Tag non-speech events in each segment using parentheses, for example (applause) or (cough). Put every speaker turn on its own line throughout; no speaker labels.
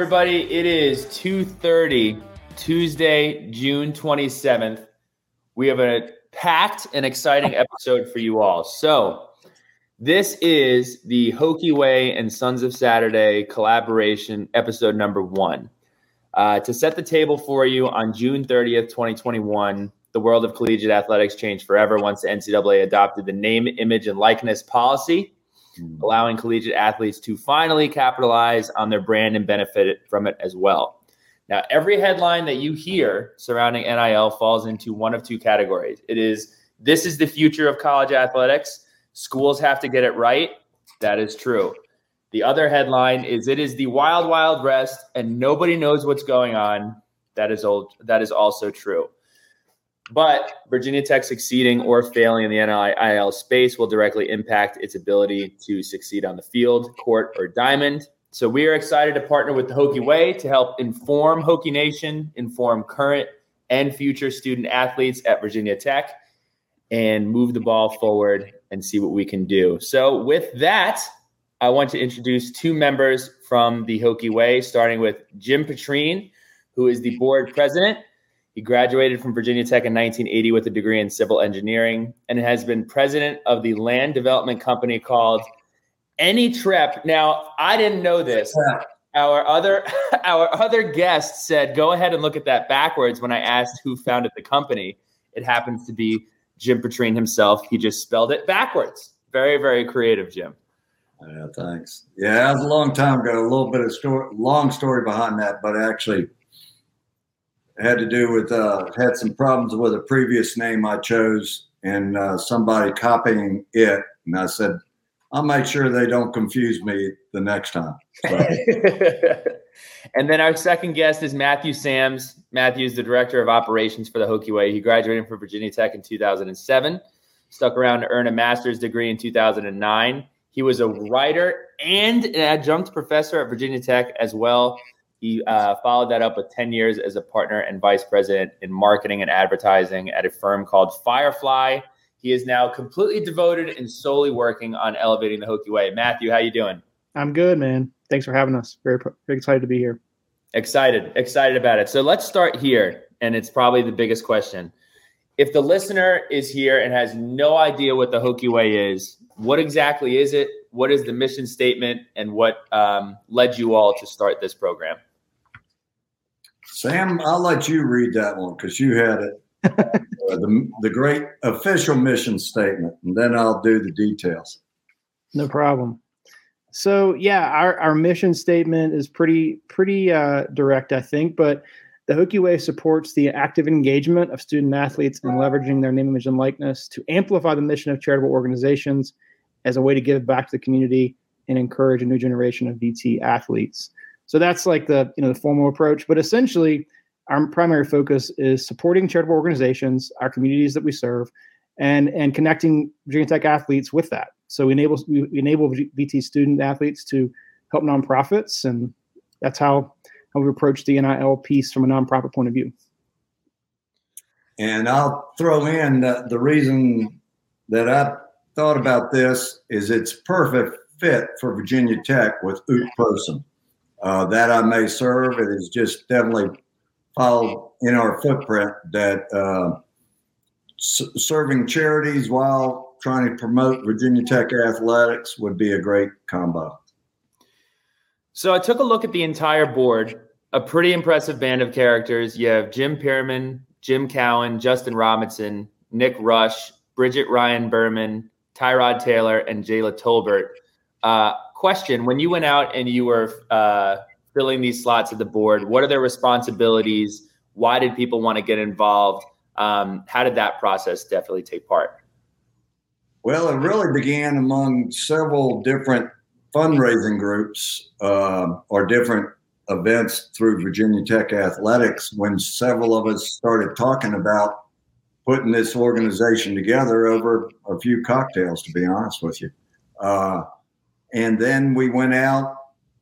Everybody, it is 2:30 Tuesday, June 27th. We have a packed and exciting episode for you all. So, this is the Hokie Way and Sons of Saturday collaboration episode number 1. Uh, to set the table for you on June 30th, 2021, the world of collegiate athletics changed forever once the NCAA adopted the name, image, and likeness policy Mm-hmm. allowing collegiate athletes to finally capitalize on their brand and benefit from it as well. Now, every headline that you hear surrounding NIL falls into one of two categories. It is this is the future of college athletics. Schools have to get it right. That is true. The other headline is it is the wild, wild west, and nobody knows what's going on. That is old. That is also true. But Virginia Tech succeeding or failing in the NIL space will directly impact its ability to succeed on the field, court, or diamond. So we are excited to partner with the Hokie Way to help inform Hokie Nation, inform current and future student athletes at Virginia Tech, and move the ball forward and see what we can do. So with that, I want to introduce two members from the Hokie Way, starting with Jim Petrine, who is the board president. He graduated from Virginia Tech in 1980 with a degree in civil engineering and has been president of the land development company called Enirtep. Now, I didn't know this. Our other (laughs) our other guest said, "Go ahead and look at that backwards." When I asked who founded the company, it happens to be Jim Petrine himself. He just spelled it backwards. Very, very creative, Jim.
Yeah, thanks. Yeah, that was a long time ago. A little bit of story, long story behind that, but actually it had to do with uh, had some problems with a previous name I chose and uh, somebody copying it, and I said, "I'll make sure they don't confuse me the next time." (laughs)
And then our second guest is Matthew Sams. Matthew is the director of operations for the Hokie Way. He graduated from Virginia Tech in 2007, stuck around to earn a master's degree in 2009. He was a writer and an adjunct professor at Virginia Tech as well. He uh, followed that up with 10 years as a partner and vice president in marketing and advertising at a firm called Firefly. He is now completely devoted and solely working on elevating the Hokie Way. Matthew, how you doing?
I'm good, man. Thanks for having us. Very, very excited to be here.
Excited, excited about it. So let's start here, and it's probably the biggest question. If the listener is here and has no idea what the Hokie Way is, what exactly is it? What is the mission statement, and what um, led you all to start this program?
Sam, I'll let you read that one because you had it. (laughs) uh, the, the great official mission statement, and then I'll do the details.
No problem. So yeah, our, our mission statement is pretty pretty uh, direct, I think. But the Hokie Way supports the active engagement of student athletes in leveraging their name, image, and likeness to amplify the mission of charitable organizations as a way to give back to the community and encourage a new generation of VT athletes. So that's like the you know the formal approach. But essentially, our primary focus is supporting charitable organizations, our communities that we serve, and and connecting Virginia Tech athletes with that. So we enable we enable VT student athletes to help nonprofits, and that's how how we approach the NIL piece from a nonprofit point of view.
And I'll throw in that the reason that I thought about this is it's perfect fit for Virginia Tech with Ut Prosim. Uh, that I may serve. It is just definitely followed in our footprint that uh, s- serving charities while trying to promote Virginia Tech athletics would be a great combo.
So I took a look at the entire board, a pretty impressive band of characters. You have Jim Pearman, Jim Cowan, Justin Robinson, Nick Rush, Bridget Ryan Berman, Tyrod Taylor, and Jayla Tolbert. Uh, question: When you went out and you were uh, filling these slots at the board, what are their responsibilities? Why did people want to get involved? Um, how did that process definitely take part?
Well, it really began among several different fundraising groups uh, or different events through Virginia Tech Athletics when several of us started talking about putting this organization together over a few cocktails, to be honest with you. Uh, and then we went out,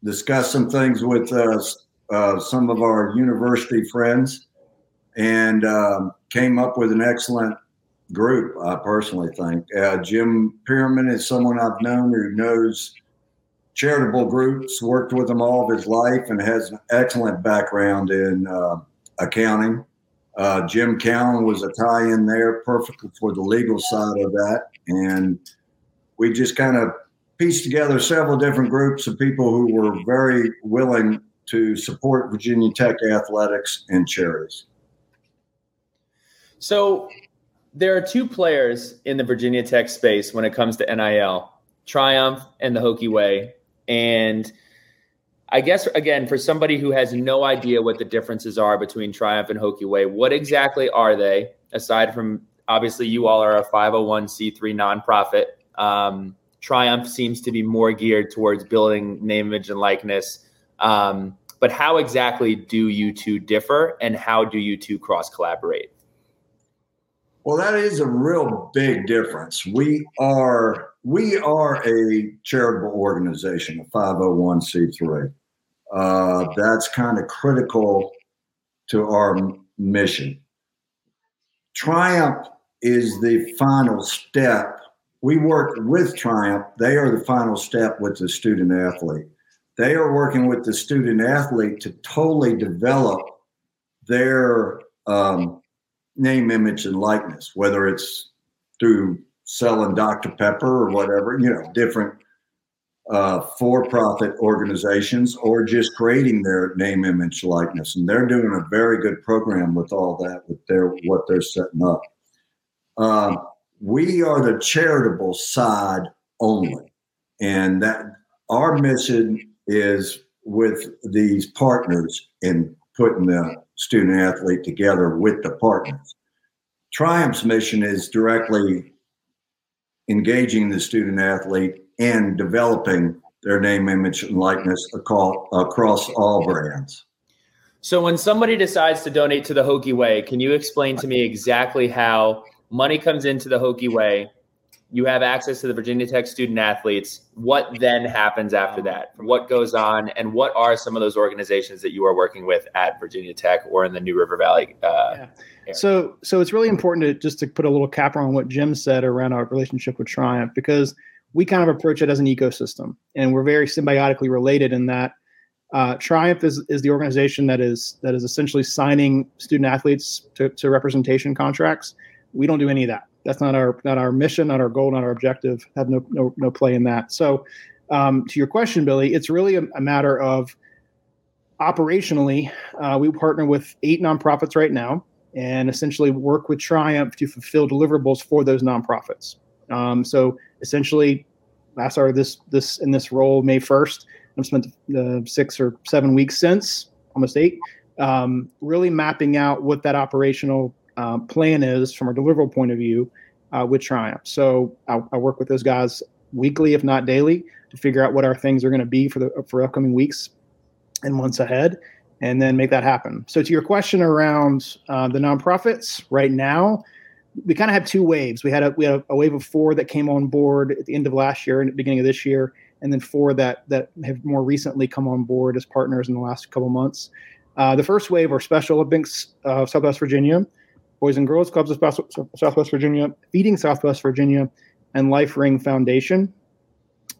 discussed some things with uh, uh, some of our university friends, and um, came up with an excellent group, I personally think. Uh, Jim Pierman is someone I've known who knows charitable groups, worked with them all of his life, and has an excellent background in uh, accounting. Uh, Jim Cowan was a tie in there, perfect for the legal side of that. And we just kind of pieced together several different groups of people who were very willing to support Virginia Tech athletics and charities.
So there are two players in the Virginia Tech space when it comes to NIL Triumph and the Hokie Way. And I guess, again, for somebody who has no idea what the differences are between Triumph and Hokie Way, what exactly are they, aside from obviously you all are a 501c3 nonprofit? Um, Triumph seems to be more geared towards building name, image, and likeness. Um, but how exactly do you two differ and how do you two cross collaborate?
Well, that is a real big difference. We are we are a charitable organization, a 501c3. Uh, that's kind of critical to our mission. Triumph is the final step. We work with Triumph. They are the final step with the student athlete. They are working with the student athlete to totally develop their um, name, image, and likeness, whether it's through selling Dr. Pepper or whatever, you know, different uh, for-profit organizations or just creating their name, image, likeness. And they're doing a very good program with all that, with their what they're setting up. Um, we are the charitable side only, and that our mission is with these partners in putting the student athlete together with the partners. Triumph's mission is directly engaging the student athlete and developing their name, image, and likeness across all brands.
So, when somebody decides to donate to the Hokie Way, can you explain to me exactly how money comes into the Hokie Way? You have access to the Virginia Tech student athletes. What then happens after that? What goes on, and what are some of those organizations that you are working with at Virginia Tech or in the New River Valley? Uh,
yeah. So, so it's really important to just to put a little cap on what Jim said around our relationship with Triumph because we kind of approach it as an ecosystem, and we're very symbiotically related in that. Uh, Triumph is, is the organization that is that is essentially signing student athletes to, to representation contracts. We don't do any of that. That's not our not our mission, not our goal, not our objective. Have no no, no play in that. So, um, to your question, Billy, it's really a, a matter of operationally. Uh, we partner with eight nonprofits right now, and essentially work with Triumph to fulfill deliverables for those nonprofits. Um, so essentially, I started this this in this role May first. I've spent uh, six or seven weeks since, almost eight, um, really mapping out what that operational uh, plan is from a deliverable point of view uh, with Triumph. So I, I, work with those guys weekly, if not daily, to figure out what our things are going to be for the for upcoming weeks and months ahead, and then make that happen. So to your question around uh, the nonprofits, right now we kind of have two waves. We had a we had a, wave of four that came on board at the end of last year and the beginning of this year, and then four that that have more recently come on board as partners in the last couple months. Uh, the first wave are Special Olympics of Southwest Virginia, Boys and Girls Clubs of Southwest Virginia, Feeding Southwest Virginia, and Life Ring Foundation.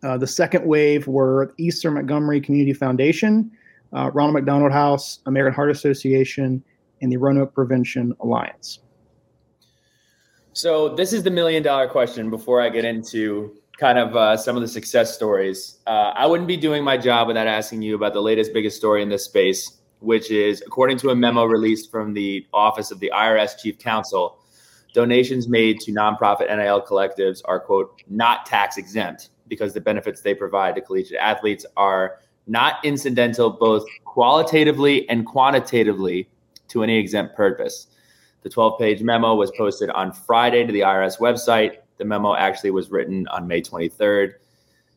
Uh, the second wave were Eastern Montgomery Community Foundation, uh, Ronald McDonald House, American Heart Association, and the Roanoke Prevention Alliance.
So this is the million dollar question. Before I get into kind of uh, some of the success stories, uh, I wouldn't be doing my job without asking you about the latest, biggest story in this space, which is according to a memo released from the Office of the IRS Chief Counsel. donations made to nonprofit NIL collectives are, quote, not tax exempt because the benefits they provide to collegiate athletes are not incidental both qualitatively and quantitatively to any exempt purpose. The 12 page memo was posted on Friday to the IRS website. The memo actually was written on May 23rd.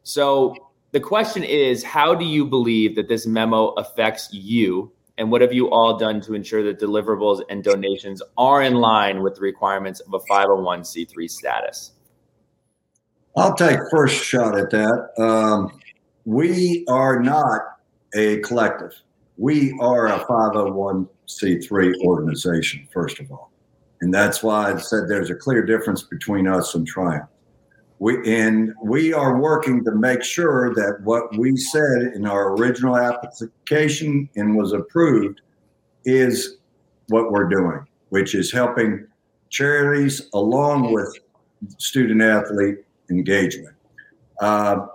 So the question is how do you believe that this memo affects you? And what have you all done to ensure that deliverables and donations are in line with the requirements of a 501c3 status?
I'll take first shot at that. Um, we are not a collective. We are a 501c3 organization, first of all. And that's why I said there's a clear difference between us and Triumph. We, and we are working to make sure that what we said in our original application and was approved is what we're doing, which is helping charities along with student athlete engagement. Uh,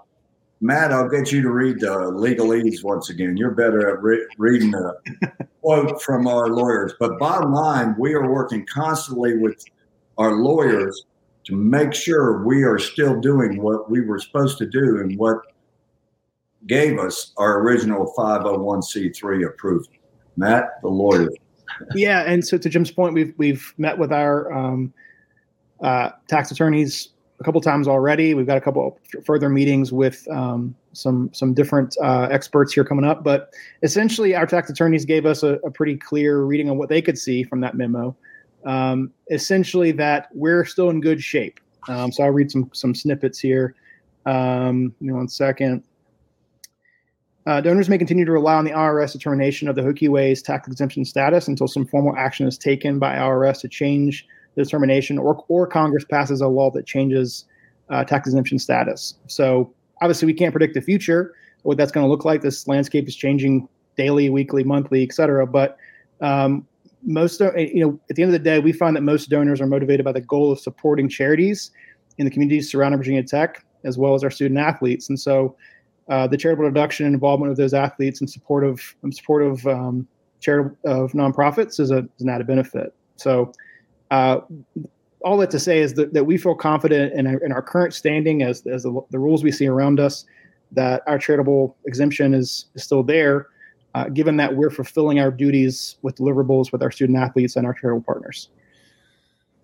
Matt, I'll get you to read the legalese once again. You're better at re- reading the (laughs) quote from our lawyers. But bottom line, we are working constantly with our lawyers to make sure we are still doing what we were supposed to do and what gave us our original 501c3 approval. Matt, the lawyer.
yeah, and so to Jim's point, we've we've met with our um, uh, tax attorneys a couple times already. We've got a couple further meetings with um, some some different uh, experts here coming up. But essentially, our tax attorneys gave us a, a pretty clear reading on what they could see from that memo. Um, essentially, that we're still in good shape. Um, so I'll read some some snippets here. Um, give me one second. Uh, donors may continue to rely on the IRS determination of the Hokie Way's tax exemption status until some formal action is taken by IRS to change the determination or, or Congress passes a law that changes uh, tax exemption status. So obviously we can't predict the future, what that's going to look like. This landscape is changing daily, weekly, monthly, et cetera. But um, most, you know, at the end of the day, we find that most donors are motivated by the goal of supporting charities in the communities surrounding Virginia Tech, as well as our student athletes. And so uh, the charitable deduction and involvement of those athletes in support of in support of um, charitable of nonprofits is, a, is an added benefit. So uh, all that to say is that, that we feel confident in our, in our current standing as, as the, the, rules we see around us that our charitable exemption is, is still there, uh, given that we're fulfilling our duties with deliverables with our student athletes and our charitable partners.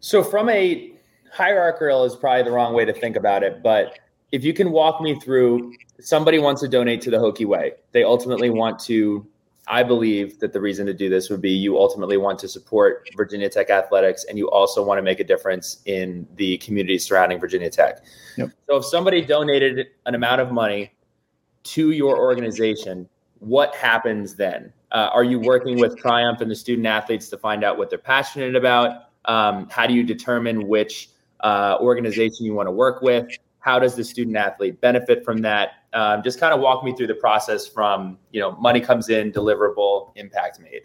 So, from a hierarchical is probably the wrong way to think about it, but if you can walk me through somebody wants to donate to the Hokie Way, they ultimately want to I believe that the reason to do this would be you ultimately want to support Virginia Tech athletics and you also want to make a difference in the community surrounding Virginia Tech. Yep. So if somebody donated an amount of money to your organization, what happens then? Uh, are you working with Triumph and the student athletes to find out what they're passionate about? Um, how do you determine which uh, organization you want to work with? How does the student athlete benefit from that? Um, just kind of walk me through the process from you know money comes in, deliverable, impact made.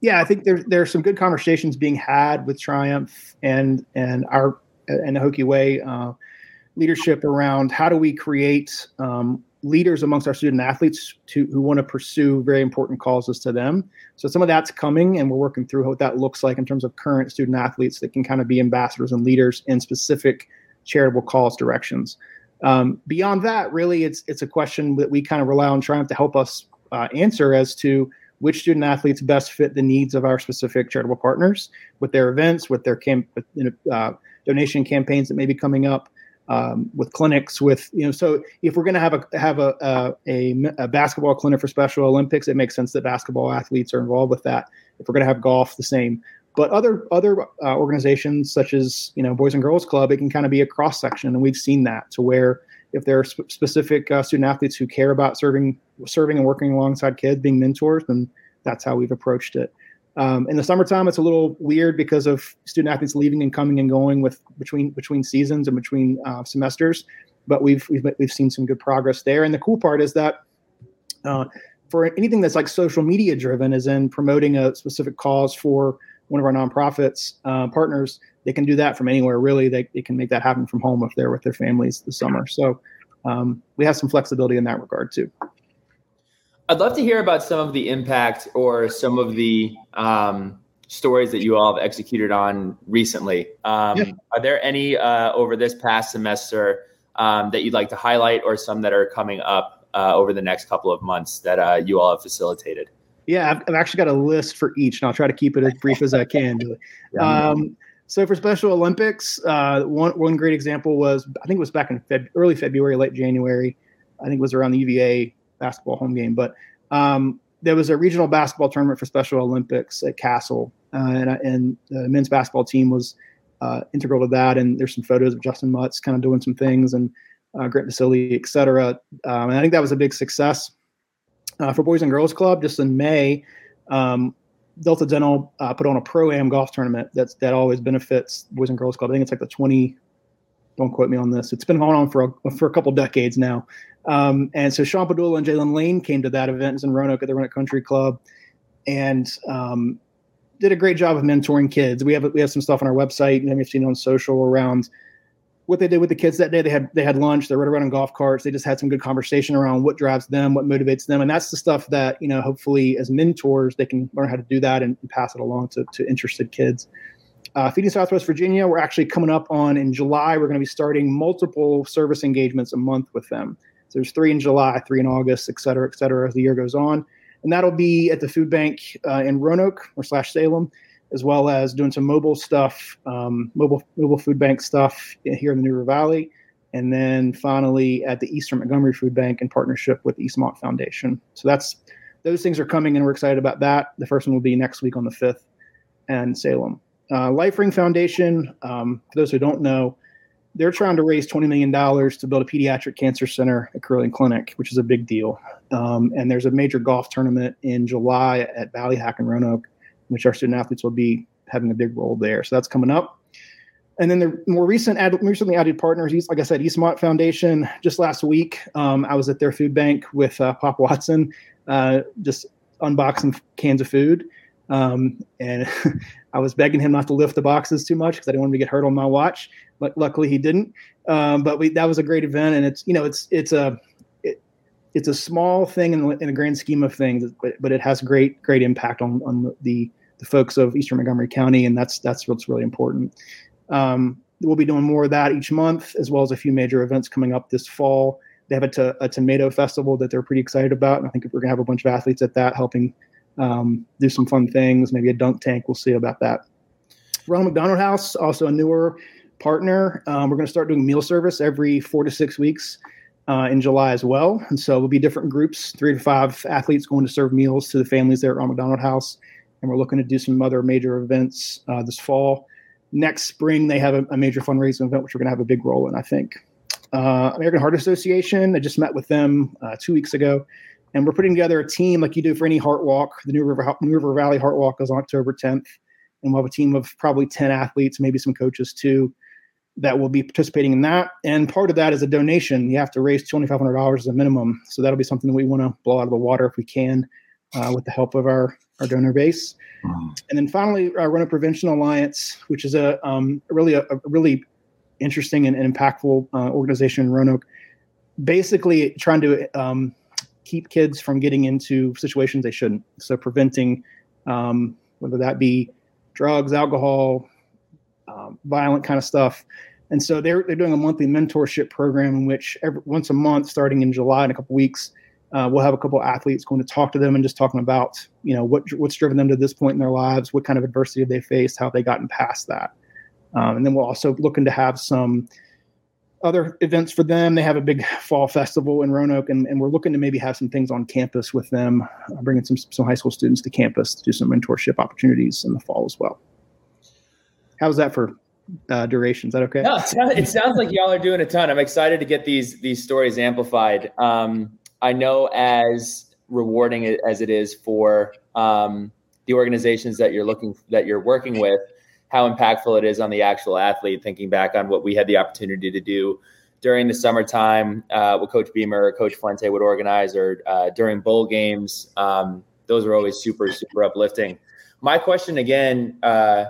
Yeah, I think there's there's some good conversations being had with Triumph and and our and the Hokie Way uh, leadership around how do we create um, leaders amongst our student athletes to who want to pursue very important causes to them. So some of that's coming, and we're working through what that looks like in terms of current student athletes that can kind of be ambassadors and leaders in specific charitable cause directions. Um, beyond that, really, it's it's a question that we kind of rely on Triumph to help us uh, answer as to which student athletes best fit the needs of our specific charitable partners with their events, with their camp, uh, donation campaigns that may be coming up, um, with clinics, with you know. So if we're going to have a have a, a, a basketball clinic for Special Olympics, it makes sense that basketball athletes are involved with that. If we're going to have golf, the same. But other other uh, organizations such as you know Boys and Girls Club, it can kind of be a cross section, and we've seen that to where if there are sp- specific uh, student athletes who care about serving serving and working alongside kids, being mentors, then that's how we've approached it. Um, in the summertime, it's a little weird because of student athletes leaving and coming and going with between between seasons and between uh, semesters. But we've, we've we've seen some good progress there. And the cool part is that uh, for anything that's like social media driven, is in promoting a specific cause for one of our nonprofits uh, partners, they can do that from anywhere. Really, they, they can make that happen from home if they're with their families this summer. So um, we have some flexibility in that regard too.
I'd love to hear about some of the impact or some of the um, stories that you all have executed on recently. Um,
Yeah.
Are there any uh, over this past semester um, that you'd like to highlight, or some that are coming up uh, over the next couple of months that uh, you all have facilitated?
Yeah, I've, I've actually got a list for each, and I'll try to keep it as brief as I can. (laughs) Um, so for Special Olympics, uh, one one great example was I think it was back in Feb- early February, late January. I think it was around the UVA basketball home game, but um, there was a regional basketball tournament for Special Olympics at Cassell, uh, and, and the men's basketball team was uh, integral to that. And there's some photos of Justyn Mutts kind of doing some things and uh, Grant Basile, et cetera. Um, and I think that was a big success uh, for Boys and Girls Club. Just in May, um, Delta Dental uh, put on a pro am golf tournament that's that always benefits Boys and Girls Club. I think it's like the 20. Don't quote me on this. It's been going on for a, for a couple decades now. Um, and so Sean Pedulla and Jalen Lane came to that event in Roanoke at the Roanoke Country Club, and um, did a great job of mentoring kids. We have we have some stuff on our website and we've seen on social around what they did with the kids that day. They had they had lunch. They rode around in golf carts. They just had some good conversation around what drives them, what motivates them, and that's the stuff that you know. Hopefully, as mentors, they can learn how to do that and, and pass it along to, to interested kids. Uh, Feeding Southwest Virginia, we're actually coming up on in July. We're going to be starting multiple service engagements a month with them. There's three in July, three in August, et cetera, et cetera, as the year goes on. And that'll be at the food bank uh, in Roanoke or slash Salem, as well as doing some mobile stuff, um, mobile mobile food bank stuff here in the New River Valley, and then finally at the Eastern Montgomery Food Bank in partnership with the Eastmont Foundation. So that's those things are coming, and we're excited about that. The first one will be next week on the fifth, and Salem. Uh, Life Ring Foundation, um, for those who don't know, they're trying to raise $20 million to build a pediatric cancer center at Carilion Clinic, which is a big deal. Um, and there's a major golf tournament in July at Valley Hack in Roanoke, which our student athletes will be having a big role there. So that's coming up. And then the more recent, add, recently added partners, like I said, Eastmont Foundation. Just last week, um, I was at their food bank with uh, Pop Watson, uh, just unboxing cans of food. Um, and (laughs) I was begging him not to lift the boxes too much because I didn't want him to get hurt on my watch. But luckily he didn't. Um, but we, that was a great event, and it's you know it's it's a it, it's a small thing in, the- in the grand scheme of things, but, but it has great great impact on on the the folks of Eastern Montgomery County, and that's that's what's really important. Um, we'll be doing more of that each month, as well as a few major events coming up this fall. They have a, to, a tomato festival that they're pretty excited about, and I think we're going to have a bunch of athletes at that helping um, do some fun things. Maybe a dunk tank. We'll see about that. Ronald McDonald House, also a newer partner. Um, we're going to start doing meal service every four to six weeks uh, in July as well. And so there'll be different groups, three to five athletes going to serve meals to the families there at Ronald McDonald House. And we're looking to do some other major events uh, this fall. Next spring, they have a, a major fundraising event, which we're going to have a big role in, I think. Uh, American Heart Association, I just met with them uh, two weeks ago and we're putting together a team like you do for any heart walk. The New River New River Valley Heart Walk is on October 10th, and we'll have a team of probably 10 athletes, maybe some coaches too, that will be participating in that. And part of that is a donation. You have to raise $2,500 as a minimum, so that'll be something that we want to blow out of the water if we can, uh, with the help of our our donor base. And then finally, uh, Roanoke Prevention Alliance, which is a um, really a, a really interesting and, and impactful uh, organization in Roanoke, basically trying to um, keep kids from getting into situations they shouldn't. So preventing um, whether that be drugs, alcohol, um, violent kind of stuff. And so they're they're doing a monthly mentorship program in which every, once a month, starting in July in a couple weeks, uh, we'll have a couple athletes going to talk to them and just talking about you know what what's driven them to this point in their lives, what kind of adversity have they faced, how have they gotten past that. Um, and then we'll also looking to have some other events for them. They have a big (laughs) fall festival in Roanoke, and, and we're looking to maybe have some things on campus with them, uh, bringing some some high school students to campus to do some mentorship opportunities in the fall as well. How's that for uh, duration? Is that okay?
No, it sounds, like y'all are doing a ton. I'm excited to get these these stories amplified. Um, I know as rewarding as it is for um, the organizations that you're looking that you're working with, how impactful it is on the actual athlete. Thinking back on what we had the opportunity to do during the summertime, uh, what Coach Beamer or Coach Fuente would organize, or uh, during bowl games, um, those were always super super uplifting. My question again uh,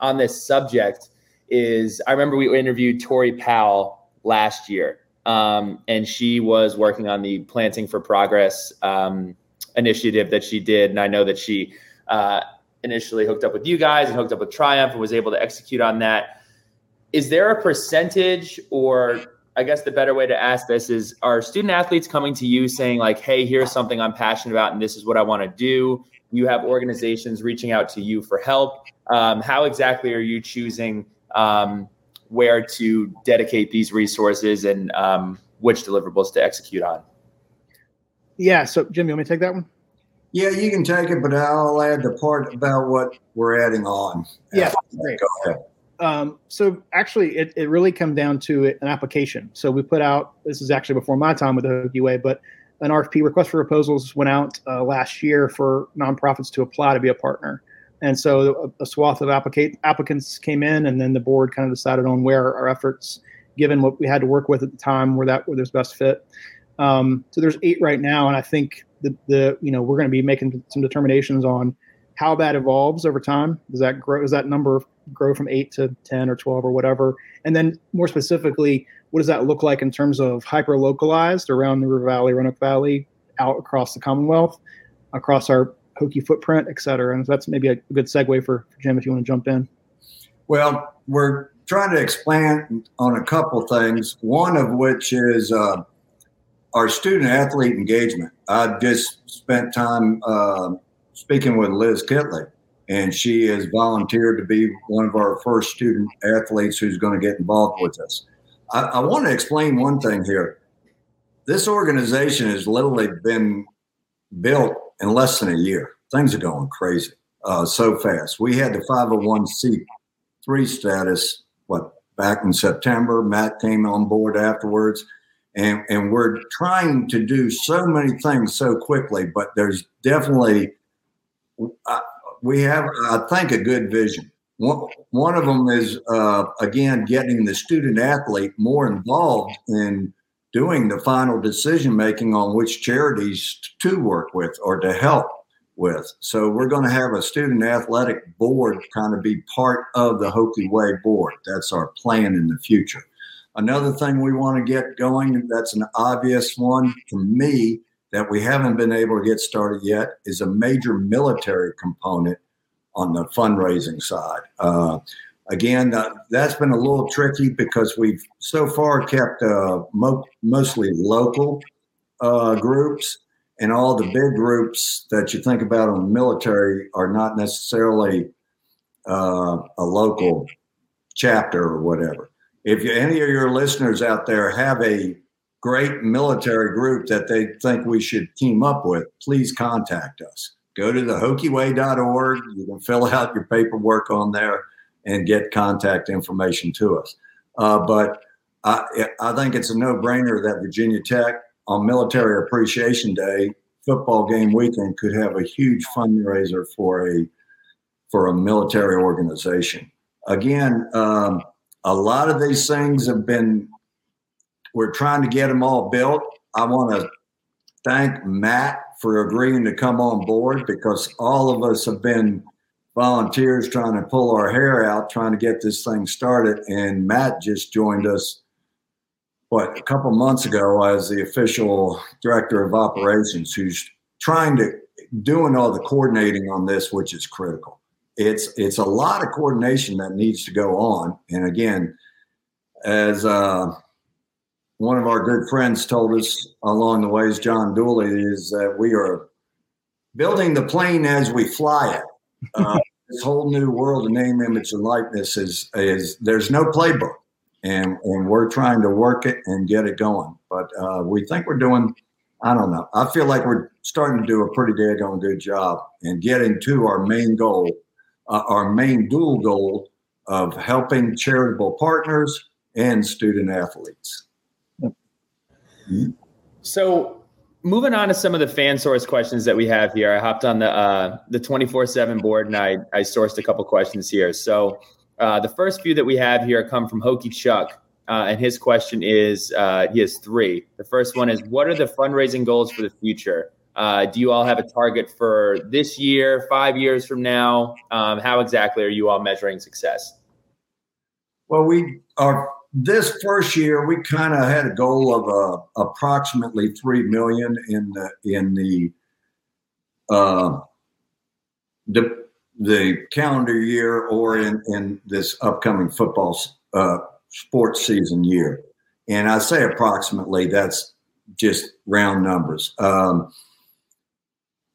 on this subject is I remember we interviewed Tori Powell last year, um, and she was working on the Planting for Progress um, initiative that she did, and I know that she uh, initially hooked up with you guys and hooked up with Triumph and was able to execute on that. Is there a percentage, or I guess the better way to ask this is are student athletes coming to you saying, like, hey, here's something I'm passionate about and this is what I want to do? You have organizations reaching out to you for help. Um, how exactly are you choosing um, where to dedicate these resources and um, which deliverables to execute on?
Yeah. So, Jim, you want me to take that one?
Yeah, you can take it, but I'll add the part about what we're adding on.
Yeah, great.
Go ahead.
Um, so actually, it, it really come down to an application. So we put out this is actually before my time with the Hokie Way, but an RFP request for proposals went out uh, last year for nonprofits to apply to be a partner. And so a, a swath of applicate, applicants came in, and then the board kind of decided on where our efforts, given what we had to work with at the time, where that where there's best fit. Um, so there's eight right now, and I think the the you know we're going to be making some determinations on how that evolves over time. Does that grow? Does that number grow from eight to ten or twelve or whatever? And then more specifically, what does that look like in terms of hyper localized around the River Valley, Roanoke Valley, out across the Commonwealth, across our Hokie footprint, et cetera? And that's maybe a good segue for, for Jim if you want to jump in.
Well, we're trying to expand on a couple things. One of which is uh, our student athlete engagement. I just spent time uh, speaking with Liz Kitley, and she has volunteered to be one of our first student athletes who's going to get involved with us. I, I want to explain one thing here. This organization has literally been built in less than a year. Things are going crazy uh, so fast. We had the 501c3 status, what, back in September. Matt came on board afterwards. And, and we're trying to do so many things so quickly, but there's definitely, we have, I think, a good vision. One, of them is, uh, again, getting the student athlete more involved in doing the final decision making on which charities to work with or to help with. So we're going to have a student athletic board kind of be part of the Hokie Way board. That's our plan in the future. Another thing we want to get going, that's an obvious one to me that we haven't been able to get started yet, is a major military component on the fundraising side. Uh, again, uh, that's been a little tricky because we've so far kept uh, mo- mostly local uh, groups, and all the big groups that you think about in the military are not necessarily uh, a local chapter or whatever. If you, any of your listeners out there have a great military group that they think we should team up with, please contact us. Go to the hokieway.org. You can fill (laughs) out your paperwork on there and get contact information to us. Uh, but I, I think it's a no brainer that Virginia Tech on Military Appreciation Day, football game weekend, could have a huge fundraiser for a for a military organization. Again, um, a lot of these things have been. We're trying to get them all built. I want to thank Matt for agreeing to come on board because all of us have been volunteers trying to pull our hair out, trying to get this thing started. And Matt just joined us, what, a couple months ago as the official director of operations, who's trying to doing all the coordinating on this, which is critical. It's it's a lot of coordination that needs to go on. And again, as uh, one of our good friends told us along the ways, John Dooley, is that we are building the plane as we fly it. Uh, (laughs) this whole new world of name, image, and likeness is is there's no playbook, and and we're trying to work it and get it going. But uh, we think we're doing. I don't know. I feel like we're starting to do a pretty daggone good job and getting to our main goal, uh, our main dual goal of helping charitable partners and student athletes.
So moving on to some of the fan source questions that we have here, I hopped on the uh, the twenty four seven board and I I sourced a couple questions here. So uh, the first few that we have here come from Hokie Chuck, uh, and his question is uh, he has three. The first one is what are the fundraising goals for the future? Uh, do you all have a target for this year, five years from now? Um, how exactly are you all measuring success?
Well, we are this first year we kind of had a goal of uh, approximately three million in the in the uh, de- the calendar year or in, in this upcoming football uh, sports season year. And I say approximately, that's just round numbers. Um,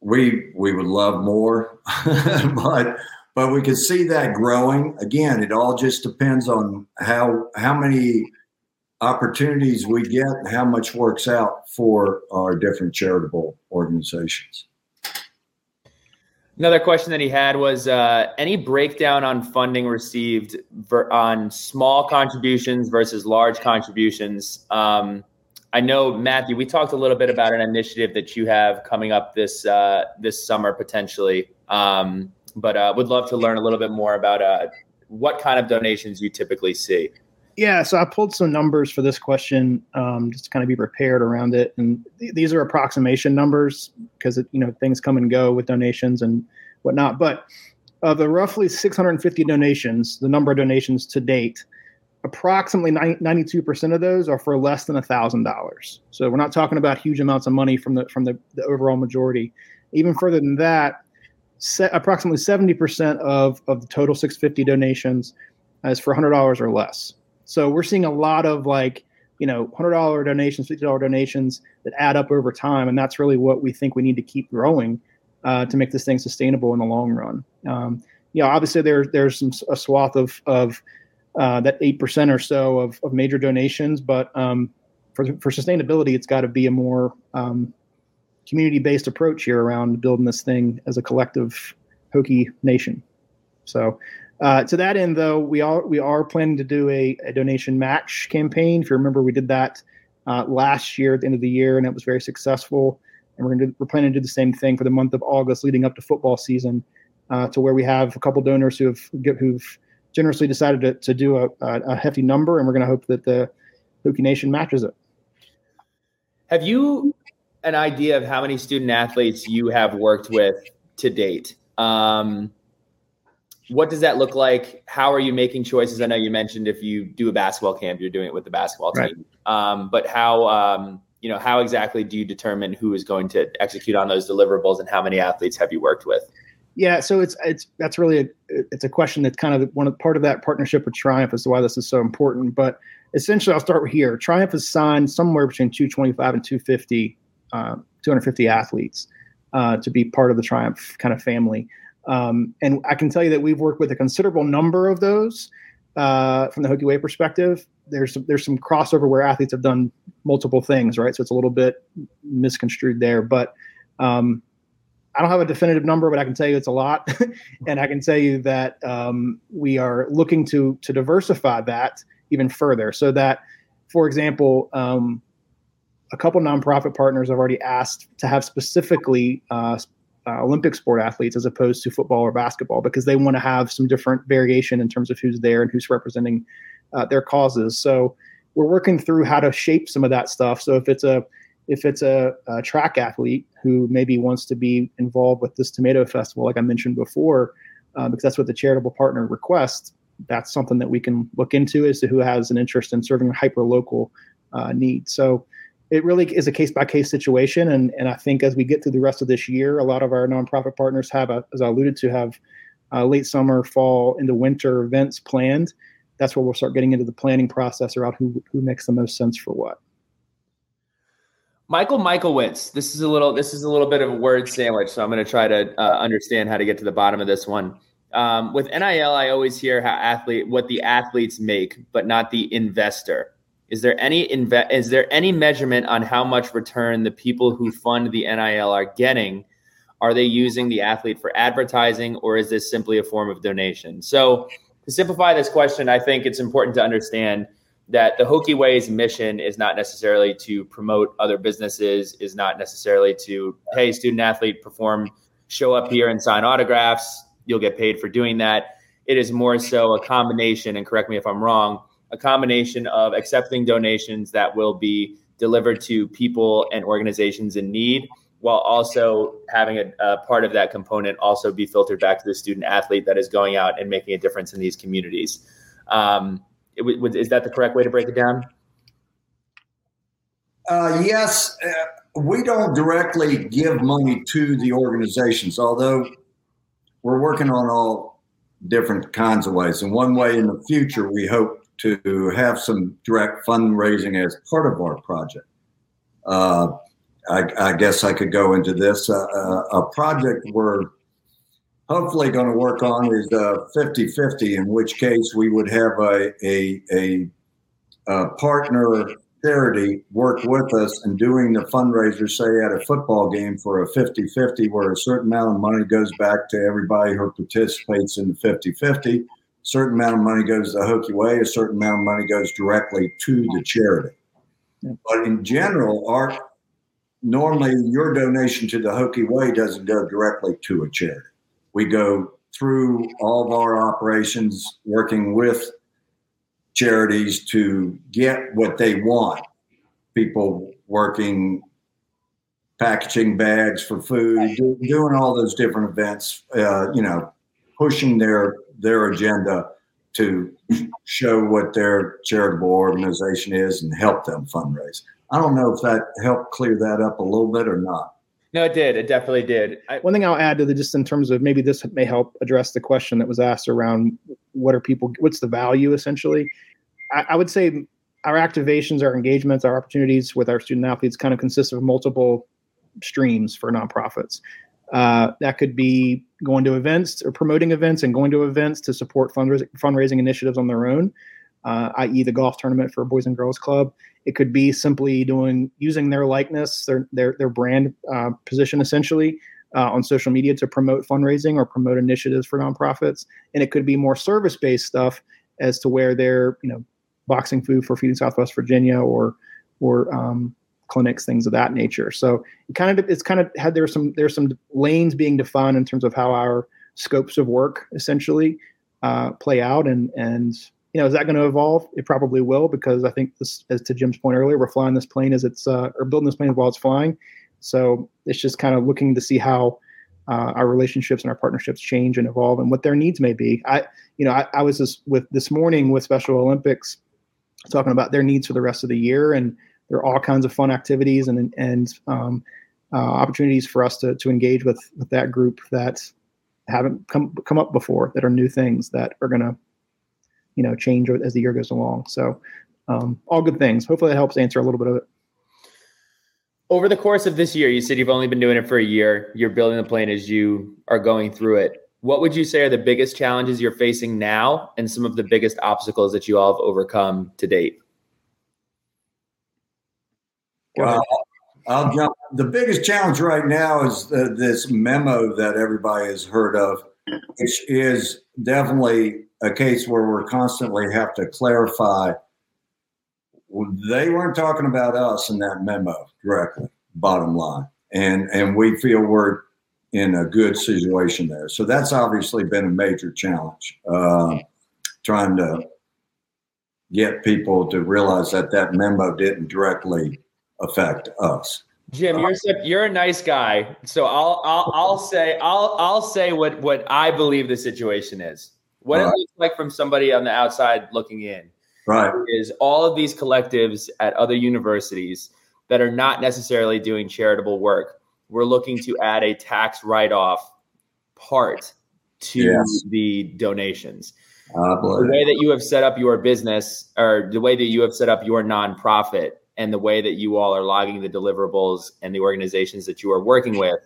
we we would love more, (laughs) but but we can see that growing. Again, it all just depends on how how many opportunities we get and how much works out for our different charitable organizations.
Another question that he had was uh, any breakdown on funding received ver- on small contributions versus large contributions. Um, I know Matthew, we talked a little bit about an initiative that you have coming up this uh, this summer potentially, um, but uh, would love to learn a little bit more about uh, what kind of donations you typically see.
Yeah, so I pulled some numbers for this question um, just to kind of be prepared around it, and th- these are approximation numbers because you know things come and go with donations and whatnot. But of the roughly 650 donations, the number of donations to date, approximately 92% of those are for less than $1,000. So we're not talking about huge amounts of money from the from the, the overall majority. Even further than that, se- approximately 70% of, of the total 650 donations is for $100 or less. So we're seeing a lot of like, you know, $100 donations, $50 donations that add up over time. And that's really what we think we need to keep growing uh, to make this thing sustainable in the long run. Um, you know, obviously there, there's some, a swath of, of uh, that 8% or so of, of major donations, but um, for, for sustainability, it's got to be a more um, community-based approach here around building this thing as a collective Hokie nation. So uh, to that end, though, we are we are planning to do a, a donation match campaign. If you remember, we did that uh, last year at the end of the year, and it was very successful. And we're to we're planning to do the same thing for the month of August, leading up to football season, uh, to where we have a couple donors who have who've generously decided to, to do a, a hefty number, and we're going to hope that the Hokie Nation matches it.
Have you an idea of how many student athletes you have worked with to date? Um, what does that look like? How are you making choices? I know you mentioned if you do a basketball camp, you're doing it with the basketball team. Right. Um, but how um, you know how exactly do you determine who is going to execute on those deliverables, and how many athletes have you worked with?
Yeah, so it's it's that's really a it's a question that's kind of one of part of that partnership with Triumph as to why this is so important. But essentially, I'll start here. Triumph has signed somewhere between 225 and 250 uh, 250 athletes uh, to be part of the Triumph kind of family. Um, and I can tell you that we've worked with a considerable number of those uh, from the Hokie Way perspective. There's some, there's some crossover where athletes have done multiple things, right? So it's a little bit misconstrued there, but um, I don't have a definitive number, but I can tell you it's a lot, (laughs) and I can tell you that um, we are looking to to diversify that even further, so that, for example, um, a couple nonprofit partners have already asked to have specifically uh, uh, Olympic sport athletes as opposed to football or basketball because they want to have some different variation in terms of who's there and who's representing uh, their causes. So we're working through how to shape some of that stuff. So if it's a if it's a, a track athlete who maybe wants to be involved with this tomato festival, like I mentioned before, uh, because that's what the charitable partner requests, that's something that we can look into as to who has an interest in serving hyper local uh, needs. So it really is a case by case situation. And, and I think as we get through the rest of this year, a lot of our nonprofit partners have, a, as I alluded to, have uh, late summer, fall, into winter events planned. That's where we'll start getting into the planning process around who, who makes the most sense for what.
Michael Michaelwitz. This is a little. This is a little bit of a word sandwich, so I'm going to try to uh, understand how to get to the bottom of this one. Um, with NIL, I always hear how athlete what the athletes make, but not the investor. Is there any inve- is there any measurement on how much return the people who fund the NIL are getting? Are they using the athlete for advertising or is this simply a form of donation? So, to simplify this question, I think it's important to understand that the Hokie Way's mission is not necessarily to promote other businesses, is not necessarily to, hey, student athlete, perform, show up here and sign autographs. You'll get paid for doing that. It is more so a combination, and correct me if I'm wrong, a combination of accepting donations that will be delivered to people and organizations in need while also having a, a, part of that component also be filtered back to the student athlete that is going out and making a difference in these communities. Um, it, it, is that the correct way to break it down?
Uh, yes, uh, we don't directly give money to the organizations, although we're working on all different kinds of ways. And one way in the future, we hope to have some direct fundraising as part of our project. Uh, I, I, guess I could go into this. Uh, uh a project we're hopefully going to work on is 50 50, in which case we would have a, a, a, a partner charity work with us in doing the fundraiser, say at a football game for a 50 50, where a certain amount of money goes back to everybody who participates in the 50 50. A certain amount of money goes to the Hokie Way, a certain amount of money goes directly to the charity. But in general, our normally your donation to the Hokie Way doesn't go directly to a charity. We go through all of our operations working with charities to get what they want. People working, packaging bags for food, doing all those different events. Uh, you know, pushing their their agenda to show what their charitable organization is and help them fundraise. I don't know if that helped clear that up a little bit or not.
No, it did. It definitely did.
I, One thing I'll add to the just in terms of maybe this may help address the question that was asked around what are people, what's the value essentially? I, I would say our activations, our engagements, our opportunities with our student athletes kind of consist of multiple streams for nonprofits. Uh, that could be going to events or promoting events and going to events to support fundraising, fundraising initiatives on their own, uh, i.e., the golf tournament for Boys and Girls Club. It could be simply doing using their likeness, their their their brand uh, position essentially uh, on social media to promote fundraising or promote initiatives for nonprofits. And it could be more service based stuff as to where they're you know boxing food for Feeding Southwest Virginia or or um, clinics, things of that nature. So it kind of it's kind of had there's some there's some lanes being defined in terms of how our scopes of work essentially uh, play out and and you know, is that going to evolve? It probably will because I think this, as to Jim's point earlier, we're flying this plane as it's uh, or building this plane while it's flying. So it's just kind of looking to see how uh, our relationships and our partnerships change and evolve and what their needs may be. I, you know, I, I was just with this morning with Special Olympics talking about their needs for the rest of the year, and there are all kinds of fun activities and and um, uh, opportunities for us to to engage with with that group that haven't come come up before that are new things that are going to you know change as the year goes along. So um, all good things. Hopefully that helps answer a little bit of it.
Over the course of this year, you said you've only been doing it for a year. You're building the plane as you are going through it. What would you say are the biggest challenges you're facing now and some of the biggest obstacles that you all have overcome to date?
Well, I'll jump. The biggest challenge right now is the, this memo that everybody has heard of, which is definitely a case where we're constantly have to clarify. They weren't talking about us in that memo directly. Bottom line, and and we feel we're in a good situation there. So that's obviously been a major challenge. Uh, trying to get people to realize that that memo didn't directly affect us.
Jim, you're you're a nice guy, so I'll I'll I'll say I'll I'll say what what I believe the situation is. What right. it looks like from somebody on the outside looking in.
Right.
Is all of these collectives at other universities that are not necessarily doing charitable work. We're looking to add a tax write-off part to yes. the donations. Uh, the way that you have set up your business or the way that you have set up your nonprofit and the way that you all are logging the deliverables and the organizations that you are working with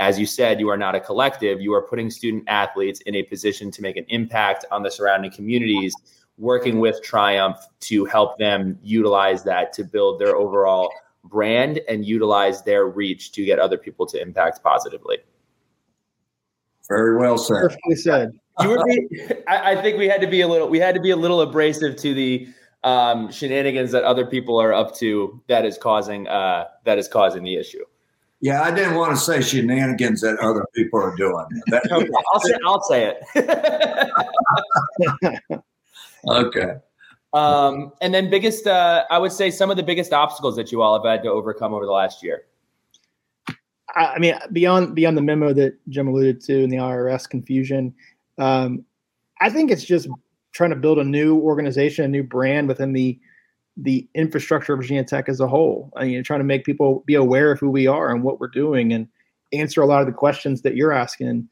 as you said, you are not a collective. You are putting student athletes in a position to make an impact on the surrounding communities, working with Triumph to help them utilize that to build their overall brand and utilize their reach to get other people to impact positively.
Very well said.
Perfectly said.
You were I, I think we had to be a little. We had to be a little abrasive to the um, shenanigans that other people are up to. That is causing. Uh, that is causing the issue.
Yeah, I didn't want to say shenanigans that other people are doing. That, (laughs)
okay, I'll say I'll say
it. (laughs) okay.
Um, and then biggest, uh, I would say some of the biggest obstacles that you all have had to overcome over the last year.
I mean, beyond beyond the memo that Jim alluded to and the IRS confusion, um, I think it's just trying to build a new organization, a new brand within the the infrastructure of Virginia Tech as a whole. I mean, trying to make people be aware of who we are and what we're doing and answer a lot of the questions that you're asking.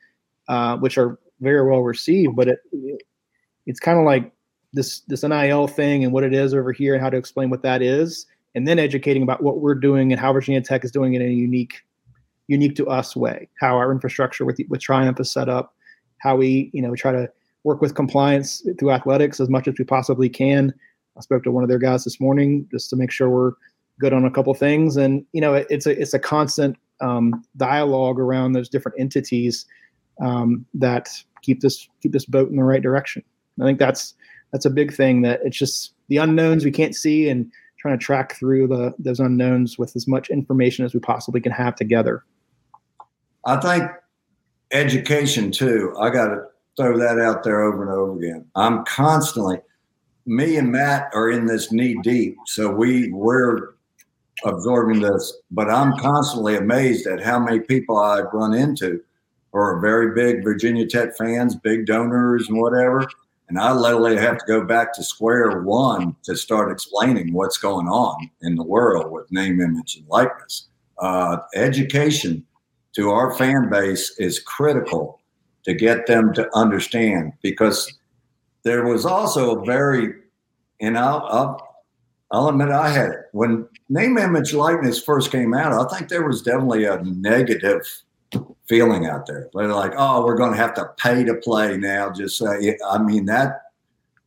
uh, which are very well received. But it, it's kind of like this this NIL thing and what it is over here and how to explain what that is, and then educating about what we're doing and how Virginia Tech is doing it in a unique unique to us way. How our infrastructure with with Triumph is set up, how we you know try to work with compliance through athletics as much as we possibly can. I spoke to one of their guys this morning just to make sure we're good on a couple things, and you know it, it's a it's a constant um, dialogue around those different entities um, that keep this keep this boat in the right direction. I think that's that's a big thing that it's just the unknowns we can't see and trying to track through the those unknowns with as much information as we possibly can have together.
I think education too. I got throw that out there over and over again. I'm constantly, me and Matt are in this knee deep, so we we're absorbing this. But I'm constantly amazed at how many people I've run into who are very big Virginia Tech fans, big donors, and whatever. And I literally have to go back to square one to start explaining what's going on in the world with name, image, and likeness. Uh, education to our fan base is critical to get them to understand because there was also a very, and I'll, I'll, I'll admit I had it. When name, image, likeness first came out, I think there was definitely a negative feeling out there. They're like, oh, we're going to have to pay to play now. Just say, I mean, that,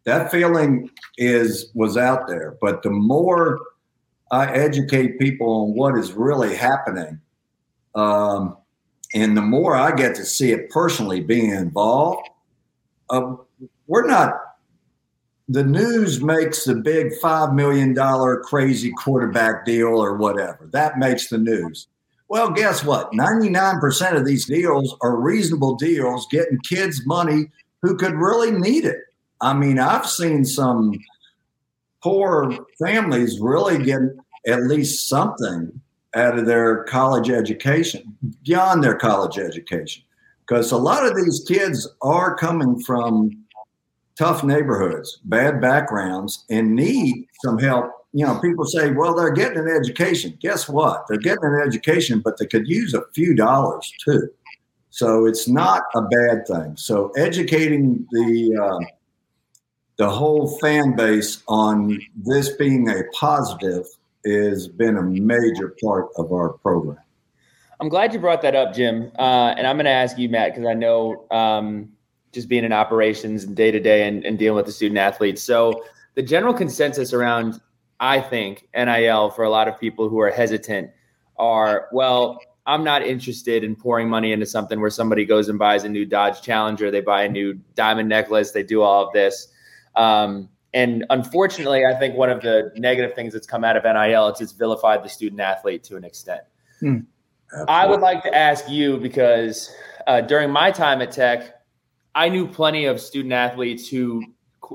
that feeling is was out there. But the more I educate people on what is really happening, um, and the more I get to see it personally being involved, uh, we're not. The news makes the big $5 million crazy quarterback deal or whatever. That makes the news. Well, guess what? 99% of these deals are reasonable deals getting kids money who could really need it. I mean, I've seen some poor families really get at least something out of their college education, beyond their college education. Because a lot of these kids are coming from tough neighborhoods, bad backgrounds, and need some help. You know, people say, well, they're getting an education. Guess what? They're getting an education, but they could use a few dollars too. So it's not a bad thing. So educating the uh, the whole fan base on this being a positive has been a major part of our program.
I'm glad you brought that up, Jim. Uh, and I'm going to ask you, Matt, because I know um, just being in operations and day to day and dealing with the student athletes. So the general consensus around, I think, NIL for a lot of people who are hesitant are, well, I'm not interested in pouring money into something where somebody goes and buys a new Dodge Challenger, they buy a new diamond necklace, they do all of this. Um, and unfortunately, I think one of the negative things that's come out of NIL is it's vilified the student athlete to an extent. Hmm. I would like to ask you because uh, during my time at Tech, I knew plenty of student athletes who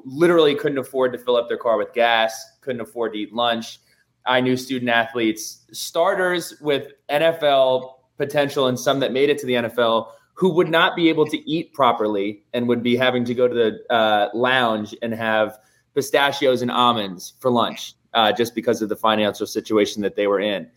literally couldn't afford to fill up their car with gas, couldn't afford to eat lunch. I knew student athletes, starters with NFL potential and some that made it to the NFL who would not be able to eat properly and would be having to go to the uh, lounge and have pistachios and almonds for lunch uh, just because of the financial situation that they were in.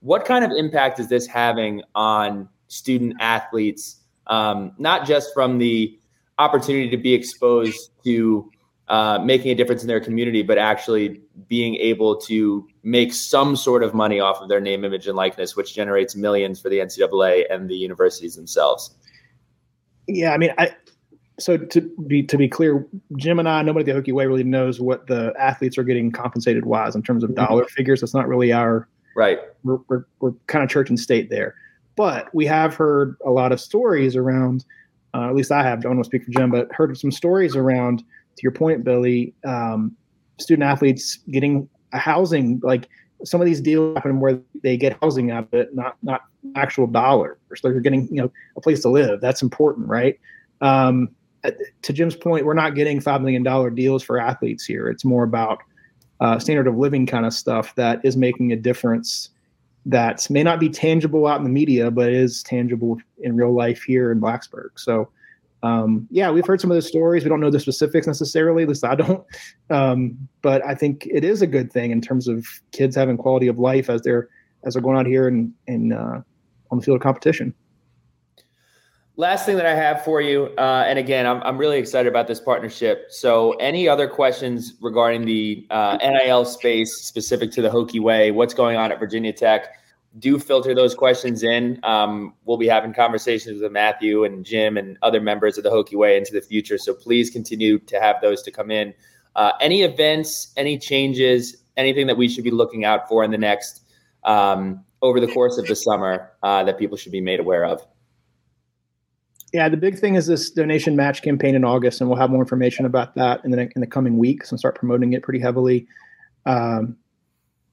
What kind of impact is this having on student athletes, um, not just from the opportunity to be exposed to uh, making a difference in their community, but actually being able to make some sort of money off of their name, image, and likeness, which generates millions for the NCAA and the universities themselves?
Yeah, I mean, I, so to be to be clear, Jim and I, nobody at the Hokie Way really knows what the athletes are getting compensated wise in terms of mm-hmm. dollar figures. That's not really our
right.
We're, we're, we're kind of church and state there, but we have heard a lot of stories around. Uh, at least I have. I don't want to speak for Jim, but heard some stories around. To your point, Billy, um, student athletes getting a housing like some of these deals happen where they get housing out of it, not not actual dollars. So they're getting you know a place to live. That's important, right? Um, to Jim's point, we're not getting $5 million deals for athletes here. It's more about uh, standard of living kind of stuff that is making a difference that may not be tangible out in the media, but is tangible in real life here in Blacksburg. So, um, yeah, we've heard some of the stories. We don't know the specifics necessarily, at least I don't. Um, but I think it is a good thing in terms of kids having quality of life as they're as they're going out here and, and uh, on the field of competition.
Last thing that I have for you, uh, and again, I'm, I'm really excited about this partnership. So, any other questions regarding the uh, NIL space specific to the Hokie Way? What's going on at Virginia Tech? Do filter those questions in. Um, we'll be having conversations with Matthew and Jim and other members of the Hokie Way into the future. So please continue to have those to come in. Uh, any events, any changes, anything that we should be looking out for in the next um, over the course of the summer uh, that people should be made aware of.
Yeah, the big thing is this donation match campaign in August, and we'll have more information about that in the in the coming weeks and start promoting it pretty heavily um,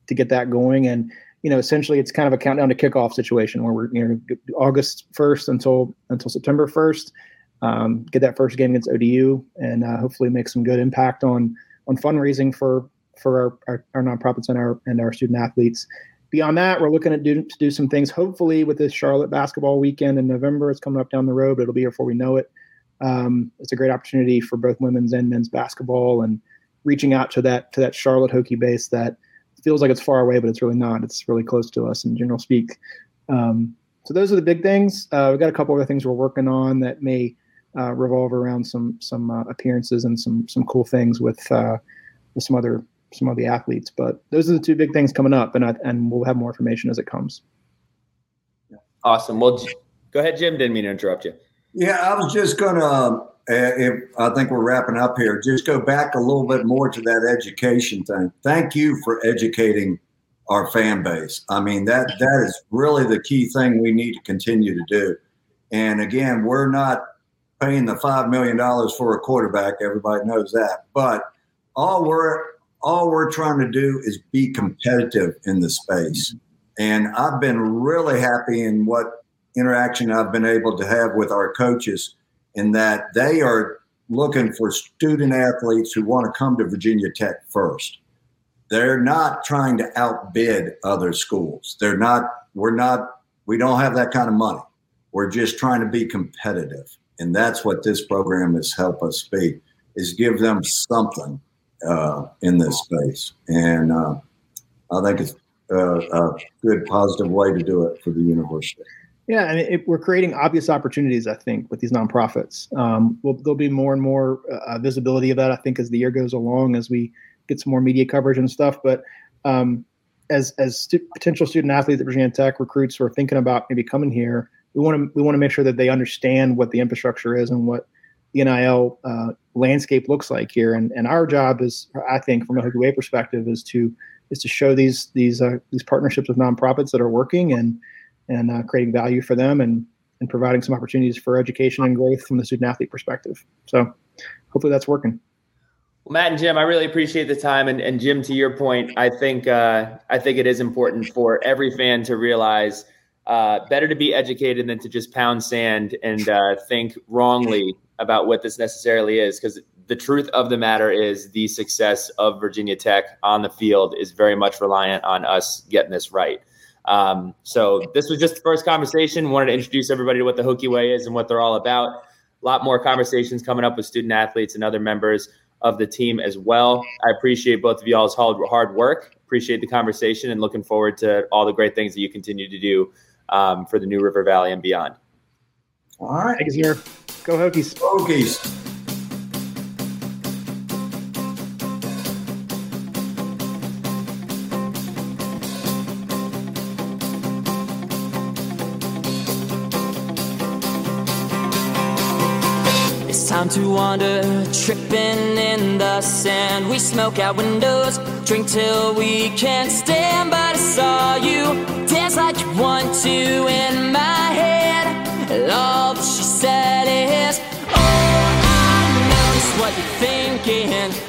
to get that going. And you know, essentially, it's kind of a countdown to kickoff situation where we're you know August first until until September first. Um, get that first game against ODU, and uh, hopefully make some good impact on on fundraising for for our, our, our nonprofits and our and our student athletes beyond that, we're looking at do, to do some things. Hopefully, with this Charlotte basketball weekend in November, it's coming up down the road, but it'll be here before we know it. Um, it's a great opportunity for both women's and men's basketball, and reaching out to that to that Charlotte Hokie base that feels like it's far away, but it's really not. It's really close to us in general speak. Um, so those are the big things. Uh, we've got a couple other things we're working on that may uh, revolve around some some uh, appearances and some some cool things with uh, with some other some of the athletes. But those are the two big things coming up, and I, and we'll have more information as it comes.
Awesome. Well, go ahead, Jim. Didn't mean to interrupt you.
Yeah, I was just gonna. Uh, if I think we're wrapping up here, just go back a little bit more to that education thing. Thank you for educating our fan base. I mean that that is really the key thing we need to continue to do. And again, we're not paying the five million dollars for a quarterback. Everybody knows that, but all we're all we're trying to do is be competitive in the space. And I've been really happy in what interaction I've been able to have with our coaches in that they are looking for student athletes who want to come to Virginia Tech first. They're not trying to outbid other schools. They're not, we're not, we don't have that kind of money. We're just trying to be competitive. And that's what this program has helped us be, is give them something uh, in this space. And uh, I think it's a, a, good, positive way to do it for the university.
Yeah, and it, we're creating obvious opportunities. I think with these nonprofits, um, we'll, there'll be more and more uh, visibility of that. I think as the year goes along, as we get some more media coverage and stuff. But um, as as stu- potential student athletes at Virginia Tech recruits who are thinking about maybe coming here, we want to we want to make sure that they understand what the infrastructure is and what the NIL uh, landscape looks like here. And and our job is, I think, from a Hokie Way perspective, is to is to show these these uh, these partnerships with nonprofits that are working and and uh, creating value for them and and providing some opportunities for education and growth from the student athlete perspective. So hopefully that's working.
Well, Matt and Jim, I really appreciate the time. And, and Jim, to your point, I think uh, I think it is important for every fan to realize uh, better to be educated than to just pound sand and uh, think wrongly about what this necessarily is because the truth of the matter is the success of Virginia Tech on the field is very much reliant on us getting this right. Um, so this was just the first conversation. Wanted to introduce everybody to what the Hokie Way is and what they're all about. A lot more conversations coming up with student athletes and other members of the team as well. I appreciate both of y'all's hard work. Appreciate the conversation and looking forward to all the great things that you continue to do um, for the New River Valley and beyond.
All right.
Thanks, here. Go Hokies.
Hokies.
It's time to wander, tripping in the sand. We smoke out windows, drink till we can't stand. But I saw you dance like you want to in my head. All she said is, Oh, I know just what you're thinking.